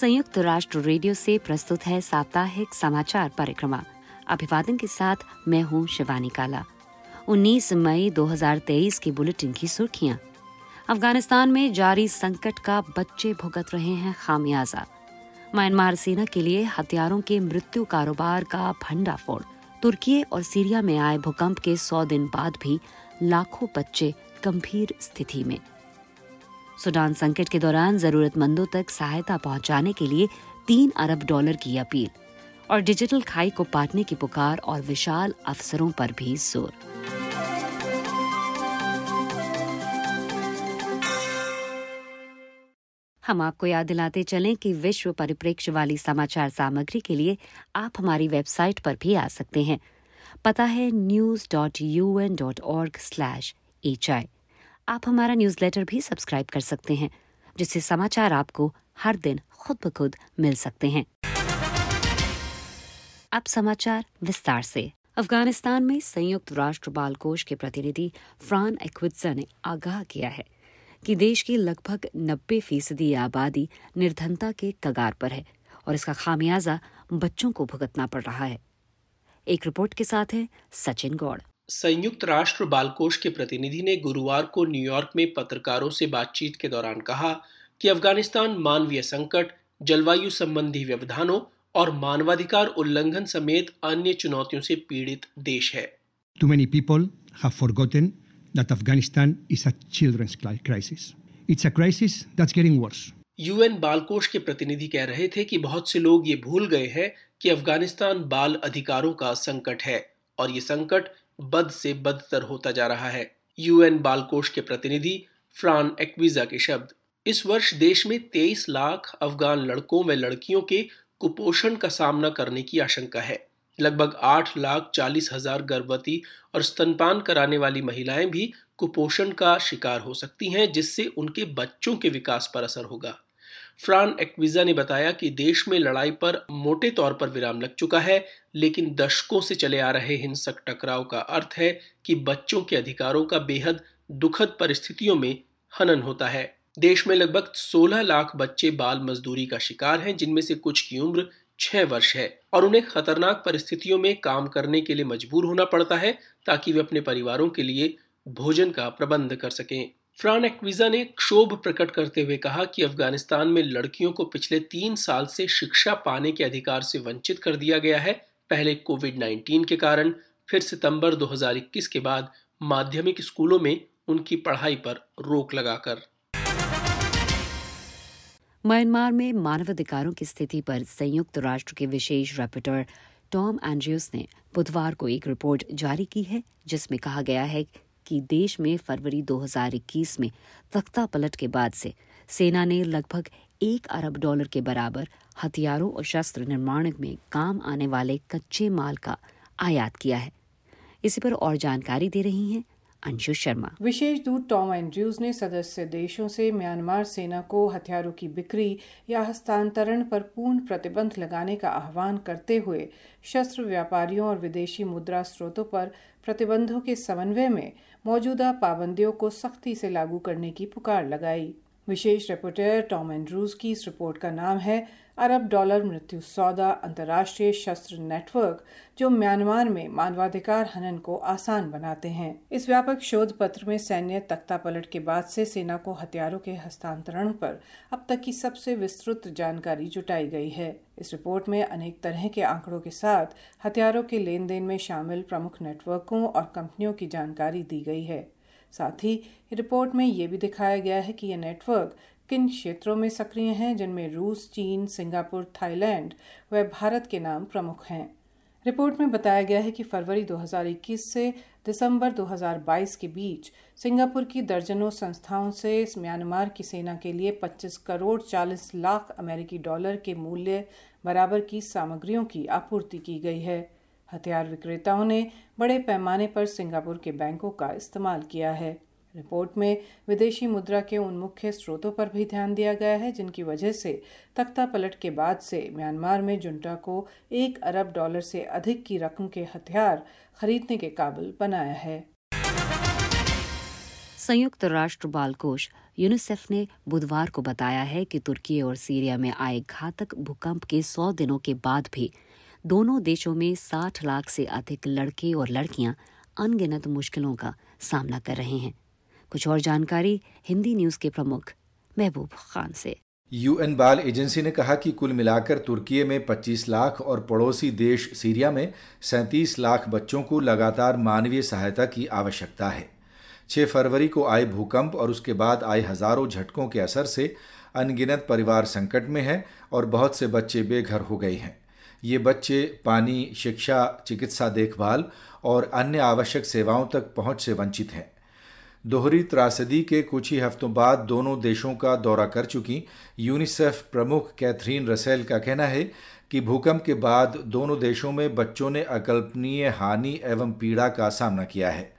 संयुक्त राष्ट्र रेडियो से प्रस्तुत है साप्ताहिक समाचार परिक्रमा। अभिवादन के साथ मैं हूँ शिवानी काला। 19 मई 2023 की बुलेटिन की सुर्खियाँ। अफ़गानिस्तान में जारी संकट का बच्चे भुगत रहे हैं खामियाजा म्यांमार सेना के लिए हथियारों के मृत्यु कारोबार का भंडाफोड़। तुर्की और सीरिया में आए भूकंप के 100 दिन बाद भी लाखों बच्चे गंभीर स्थिति में। सूडान संकट के दौरान जरूरतमंदों तक सहायता पहुँचाने के लिए तीन अरब डॉलर की अपील और डिजिटल खाई को पाटने की पुकार और विशाल अवसरों पर भी ज़ोर। हम आपको याद दिलाते चलें कि विश्व परिप्रेक्ष्य वाली समाचार सामग्री के लिए आप हमारी वेबसाइट पर भी आ सकते हैं। पता है news dot U N dot org slash H I आप हमारा न्यूज़लेटर भी सब्सक्राइब कर सकते हैं, जिससे समाचार आपको हर दिन खुद ब खुद मिल सकते हैं। अब समाचार विस्तार से। अफ़गानिस्तान में संयुक्त राष्ट्र बाल कोष के प्रतिनिधि फ्रान एक्विट्जा ने आगाह किया है कि देश की लगभग 90 फ़ीसदी आबादी निर्धनता के कगार पर है और इसका खामियाजा बच्चों को भुगतना पड़ रहा है। एक रिपोर्ट के साथ है सचिन गौड़। संयुक्त राष्ट्र बाल कोष के प्रतिनिधि ने गुरुवार को न्यूयॉर्क में पत्रकारों से बातचीत के दौरान कहा कि अफ़गानिस्तान मानवीय संकट जलवायु संबंधी व्यवधानों और मानवाधिकार उल्लंघन समेत अन्य चुनौतियों से पीड़ित देश है Too many people have forgotten that Afghanistan is a children's crisis. It's a crisis that's getting worse. UN बाल कोष के प्रतिनिधि कह रहे थे कि बहुत से लोग ये भूल गए हैं कि अफ़गानिस्तान बाल अधिकारों का संकट है और ये संकट बद से बदतर होता जा रहा है। यूएन बाल कोष के प्रतिनिधि फ्रान एक्विजा के शब्द। इस वर्ष देश में 23 लाख अफगान लड़कों व लड़कियों के कुपोषण का सामना करने की आशंका है। लगभग आठ लाख चालीस हज़ार गर्भवती और स्तनपान कराने वाली महिलाएँ भी कुपोषण का शिकार हो सकती हैं, जिससे उनके बच्चों के विकास पर असर होगा। फ्रान एक्विजा ने बताया कि देश में लड़ाई पर मोटे तौर पर विराम लग चुका है, लेकिन दशकों से चले आ रहे हिंसक टकराव का अर्थ है कि बच्चों के अधिकारों का बेहद दुखद परिस्थितियों में हनन होता है। देश में लगभग 16 लाख बच्चे बाल मजदूरी का शिकार हैं, जिनमें से कुछ की उम्र छह वर्ष है, और उन्हें खतरनाक परिस्थितियों में काम करने के लिए मजबूर होना पड़ता है, ताकि वे अपने परिवारों के लिए भोजन का प्रबंध कर सकें। फ्रान एक्विजा ने क्षोभ प्रकट करते हुए कहा कि अफ़गानिस्तान में लड़कियों को पिछले तीन साल से शिक्षा पाने के अधिकार से वंचित कर दिया गया है। पहले कोविड 19 के कारण, फिर सितंबर 2021 के बाद माध्यमिक स्कूलों में उनकी पढ़ाई पर रोक लगाकर। म्यांमार में मानवाधिकारों की स्थिति पर संयुक्त राष्ट्र के विशेष रैपिटर टॉम एंड्रयूस ने बुधवार को एक रिपोर्ट जारी की है, जिसमें कहा गया है कि देश में फरवरी 2021 में तख्ता पलट के बाद से सेना ने लगभग एक अरब डॉलर के बराबर हथियारों और शस्त्र निर्माण में काम आने वाले कच्चे माल का आयात किया है। इसी पर और जानकारी दे रही हैं अंशु शर्मा। विशेष दूत टॉम एंड्रयूज ने सदस्य देशों से म्यांमार सेना को हथियारों की बिक्री या हस्तांतरण पर पूर्ण प्रतिबंध लगाने का आह्वान करते हुए शस्त्र व्यापारियों और विदेशी मुद्रा स्रोतों पर प्रतिबंधों के समन्वय में मौजूदा पाबंदियों को सख्ती से लागू करने की पुकार लगाई। विशेष रिपोर्टर टॉम एंड्रूज की इस रिपोर्ट का नाम है अरब डॉलर मृत्यु सौदा अंतर्राष्ट्रीय शस्त्र नेटवर्क जो म्यांमार में मानवाधिकार हनन को आसान बनाते हैं। इस व्यापक शोध पत्र में सैन्य तख्ता पलट के बाद से सेना को हथियारों के हस्तांतरण पर अब तक की सबसे विस्तृत जानकारी जुटाई गई है। इस रिपोर्ट में अनेक तरह के आंकड़ों के साथ हथियारों के लेन देन में शामिल प्रमुख नेटवर्कों और कंपनियों की जानकारी दी गई है। साथ ही रिपोर्ट में ये भी दिखाया गया है कि ये नेटवर्क किन क्षेत्रों में सक्रिय हैं, जिनमें रूस, चीन, सिंगापुर, थाईलैंड व भारत के नाम प्रमुख हैं। रिपोर्ट में बताया गया है कि फरवरी 2021 से दिसंबर 2022 के बीच सिंगापुर की दर्जनों संस्थाओं से म्यांमार की सेना के लिए 25 करोड़ 40 लाख अमेरिकी डॉलर के मूल्य बराबर की सामग्रियों की आपूर्ति की गई है। हथियार विक्रेताओं ने बड़े पैमाने पर सिंगापुर के बैंकों का इस्तेमाल किया है। रिपोर्ट में विदेशी मुद्रा के उन मुख्य स्रोतों पर भी ध्यान दिया गया है, जिनकी वजह से तख्ता पलट के बाद से म्यांमार में जुंटा को एक अरब डॉलर से अधिक की रकम के हथियार खरीदने के काबिल बनाया है। संयुक्त राष्ट्र बाल कोष, यूनिसेफ ने बुधवार को बताया है कि तुर्की और सीरिया में आए घातक भूकंप के 100 दिनों के बाद भी दोनों देशों में 60 लाख से अधिक लड़के और लड़कियाँ अनगिनत मुश्किलों का सामना कर रहे हैं। कुछ और जानकारी हिंदी न्यूज़ के प्रमुख महबूब खान से। यूएन बाल एजेंसी ने कहा कि कुल मिलाकर तुर्की में 25 लाख और पड़ोसी देश सीरिया में 37 लाख बच्चों को लगातार मानवीय सहायता की आवश्यकता है। 6 फरवरी को आए भूकंप और उसके बाद आए हज़ारों झटकों के असर से अनगिनत परिवार संकट में है और बहुत से बच्चे बेघर हो गए हैं। ये बच्चे, पानी, शिक्षा, चिकित्सा देखभाल और अन्य आवश्यक सेवाओं तक पहुँच से वंचित हैं। दोहरी त्रासदी के कुछ ही हफ्तों बाद दोनों देशों का दौरा कर चुकी यूनिसेफ प्रमुख कैथरीन रसेल का कहना है कि भूकंप के बाद दोनों देशों में बच्चों ने अकल्पनीय हानि एवं पीड़ा का सामना किया है।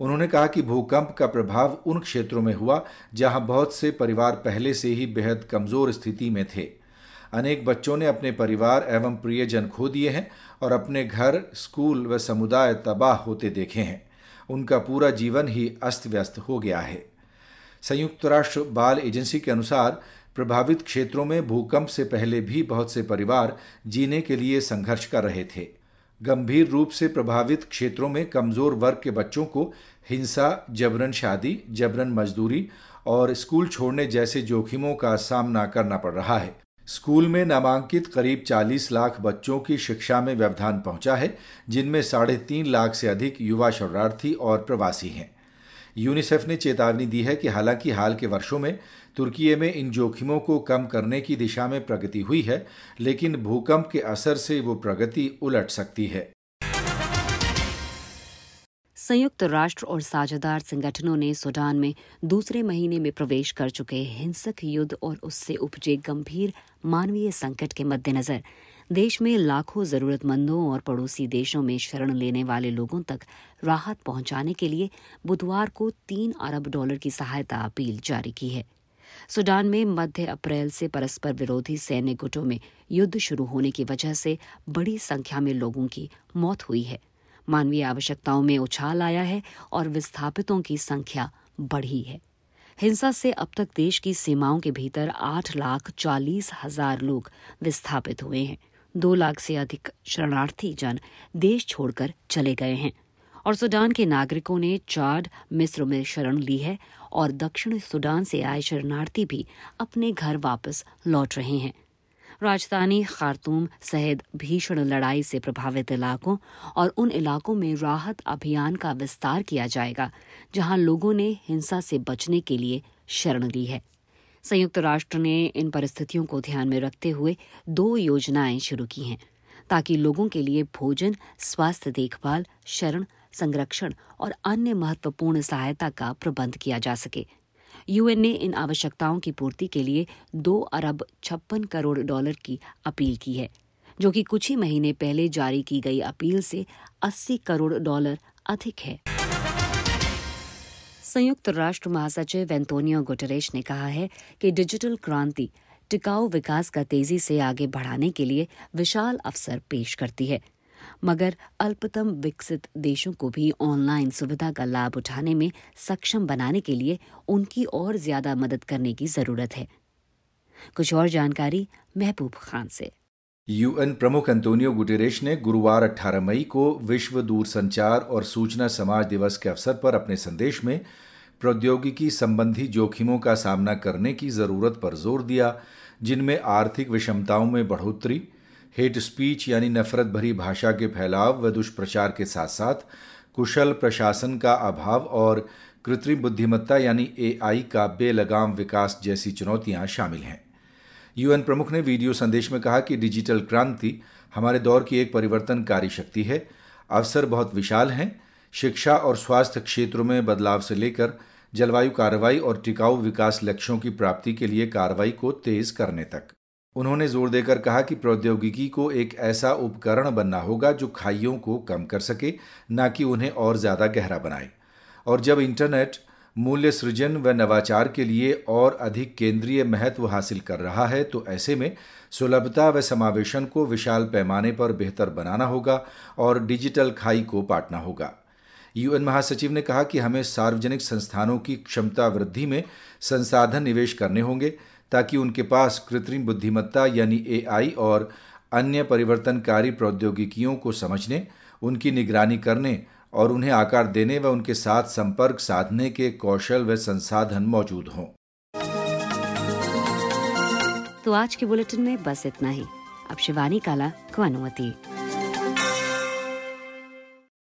उन्होंने कहा कि भूकंप का प्रभाव उन क्षेत्रों में हुआ जहाँ बहुत से परिवार पहले से ही बेहद कमज़ोर स्थिति में थे। अनेक बच्चों ने अपने परिवार एवं प्रियजन खो दिए हैं और अपने घर, स्कूल व समुदाय तबाह होते देखे हैं। उनका पूरा जीवन ही अस्त व्यस्त हो गया है। संयुक्त राष्ट्र बाल एजेंसी के अनुसार, प्रभावित क्षेत्रों में भूकंप से पहले भी बहुत से परिवार जीने के लिए संघर्ष कर रहे थे। गंभीर रूप से प्रभावित क्षेत्रों में कमज़ोर वर्ग के बच्चों को हिंसा, जबरन शादी, जबरन मजदूरी और स्कूल छोड़ने जैसे जोखिमों का सामना करना पड़ रहा है। स्कूल में नामांकित करीब 40 लाख बच्चों की शिक्षा में व्यवधान पहुँचा है, जिनमें साढ़े तीन लाख से अधिक युवा शरणार्थी और प्रवासी हैं। यूनिसेफ ने चेतावनी दी है कि हालाँकि हाल के वर्षों में तुर्की में इन जोखिमों को कम करने की दिशा में प्रगति हुई है, लेकिन भूकंप के असर से वो प्रगति उलट सकती है। संयुक्त राष्ट्र और साझेदार संगठनों ने सूडान में दूसरे महीने में प्रवेश कर चुके हिंसक युद्ध और उससे उपजे गंभीर मानवीय संकट के मद्देनजर देश में लाखों जरूरतमंदों और पड़ोसी देशों में शरण लेने वाले लोगों तक राहत पहुँचाने के लिए बुधवार को तीन अरब डॉलर की सहायता अपील जारी की है। सूडान में मध्य अप्रैल से परस्पर विरोधी सैन्य गुटों में युद्ध शुरू होने की वजह से बड़ी संख्या में लोगों की मौत हुई है। मानवीय आवश्यकताओं में उछाल आया है और विस्थापितों की संख्या बढ़ी है। हिंसा से अब तक देश की सीमाओं के भीतर आठ लाख चालीस हज़ार लोग विस्थापित हुए हैं। दो लाख से अधिक शरणार्थी जन देश छोड़कर चले गए हैं और सूडान के नागरिकों ने चाड मिस्र में शरण ली है और दक्षिण सूडान से आए शरणार्थी भी अपने घर वापस लौट रहे हैं। राजधानी खारतूम सहित भीषण लड़ाई से प्रभावित इलाकों और उन इलाकों में राहत अभियान का विस्तार किया जाएगा, जहाँ लोगों ने हिंसा से बचने के लिए शरण ली है। संयुक्त राष्ट्र ने इन परिस्थितियों को ध्यान में रखते हुए दो योजनाएँ शुरू की हैं, ताकि लोगों के लिए भोजन, स्वास्थ्य देखभाल, शरण, संरक्षण और अन्य महत्वपूर्ण सहायता का प्रबंध किया जा सके। यूएन ने इन आवश्यकताओं की पूर्ति के लिए दो अरब छप्पन करोड़ डॉलर की अपील की है, जो कि कुछ ही महीने पहले जारी की गई अपील से 80 करोड़ डॉलर अधिक है। संयुक्त राष्ट्र महासचिव एंटोनियो गुटरेश ने कहा है कि डिजिटल क्रांति टिकाऊ विकास का तेज़ी से आगे बढ़ाने के लिए विशाल अवसर पेश करती है। मगर अल्पतम विकसित देशों को भी ऑनलाइन सुविधा का लाभ उठाने में सक्षम बनाने के लिए उनकी और ज़्यादा मदद करने की ज़रूरत है। कुछ और जानकारी महबूब खान से। यूएन प्रमुख अंतोनियो गुटेरेश ने गुरुवार 18 मई को विश्व दूरसंचार और सूचना समाज दिवस के अवसर पर अपने संदेश में प्रौद्योगिकी संबंधी जोखिमों का सामना करने की ज़रूरत पर ज़ोर दिया, जिनमें आर्थिक विषमताओं में बढ़ोतरी हेट स्पीच यानी नफरत भरी भाषा के फैलाव व दुष्प्रचार के साथ साथ कुशल प्रशासन का अभाव और कृत्रिम बुद्धिमत्ता यानी एआई का बेलगाम विकास जैसी चुनौतियाँ शामिल हैं। यूएन प्रमुख ने वीडियो संदेश में कहा कि डिजिटल क्रांति हमारे दौर की एक परिवर्तनकारी शक्ति है। अवसर बहुत विशाल हैं। शिक्षा और स्वास्थ्य क्षेत्रों में बदलाव से लेकर जलवायु कार्रवाई और टिकाऊ विकास लक्ष्यों की प्राप्ति के लिए कार्रवाई को तेज करने तक। उन्होंने ज़ोर देकर कहा कि प्रौद्योगिकी को एक ऐसा उपकरण बनना होगा जो खाइयों को कम कर सके, न कि उन्हें और ज़्यादा गहरा बनाए। और जब इंटरनेट मूल्य सृजन व नवाचार के लिए और अधिक केंद्रीय महत्व हासिल कर रहा है तो ऐसे में सुलभता व समावेशन को विशाल पैमाने पर बेहतर बनाना होगा और डिजिटल खाई को पाटना होगा। यूएन महासचिव ने कहा कि हमें सार्वजनिक संस्थानों की क्षमता वृद्धि में संसाधन निवेश करने होंगे ताकि उनके पास कृत्रिम बुद्धिमत्ता यानी एआई और अन्य परिवर्तनकारी प्रौद्योगिकियों को समझने, उनकी निगरानी करने और उन्हें आकार देने व उनके साथ संपर्क साधने के कौशल व संसाधन मौजूद हों। तो आज के बुलेटिन में बस इतना ही। अब शिवानी काला, को अनुमति।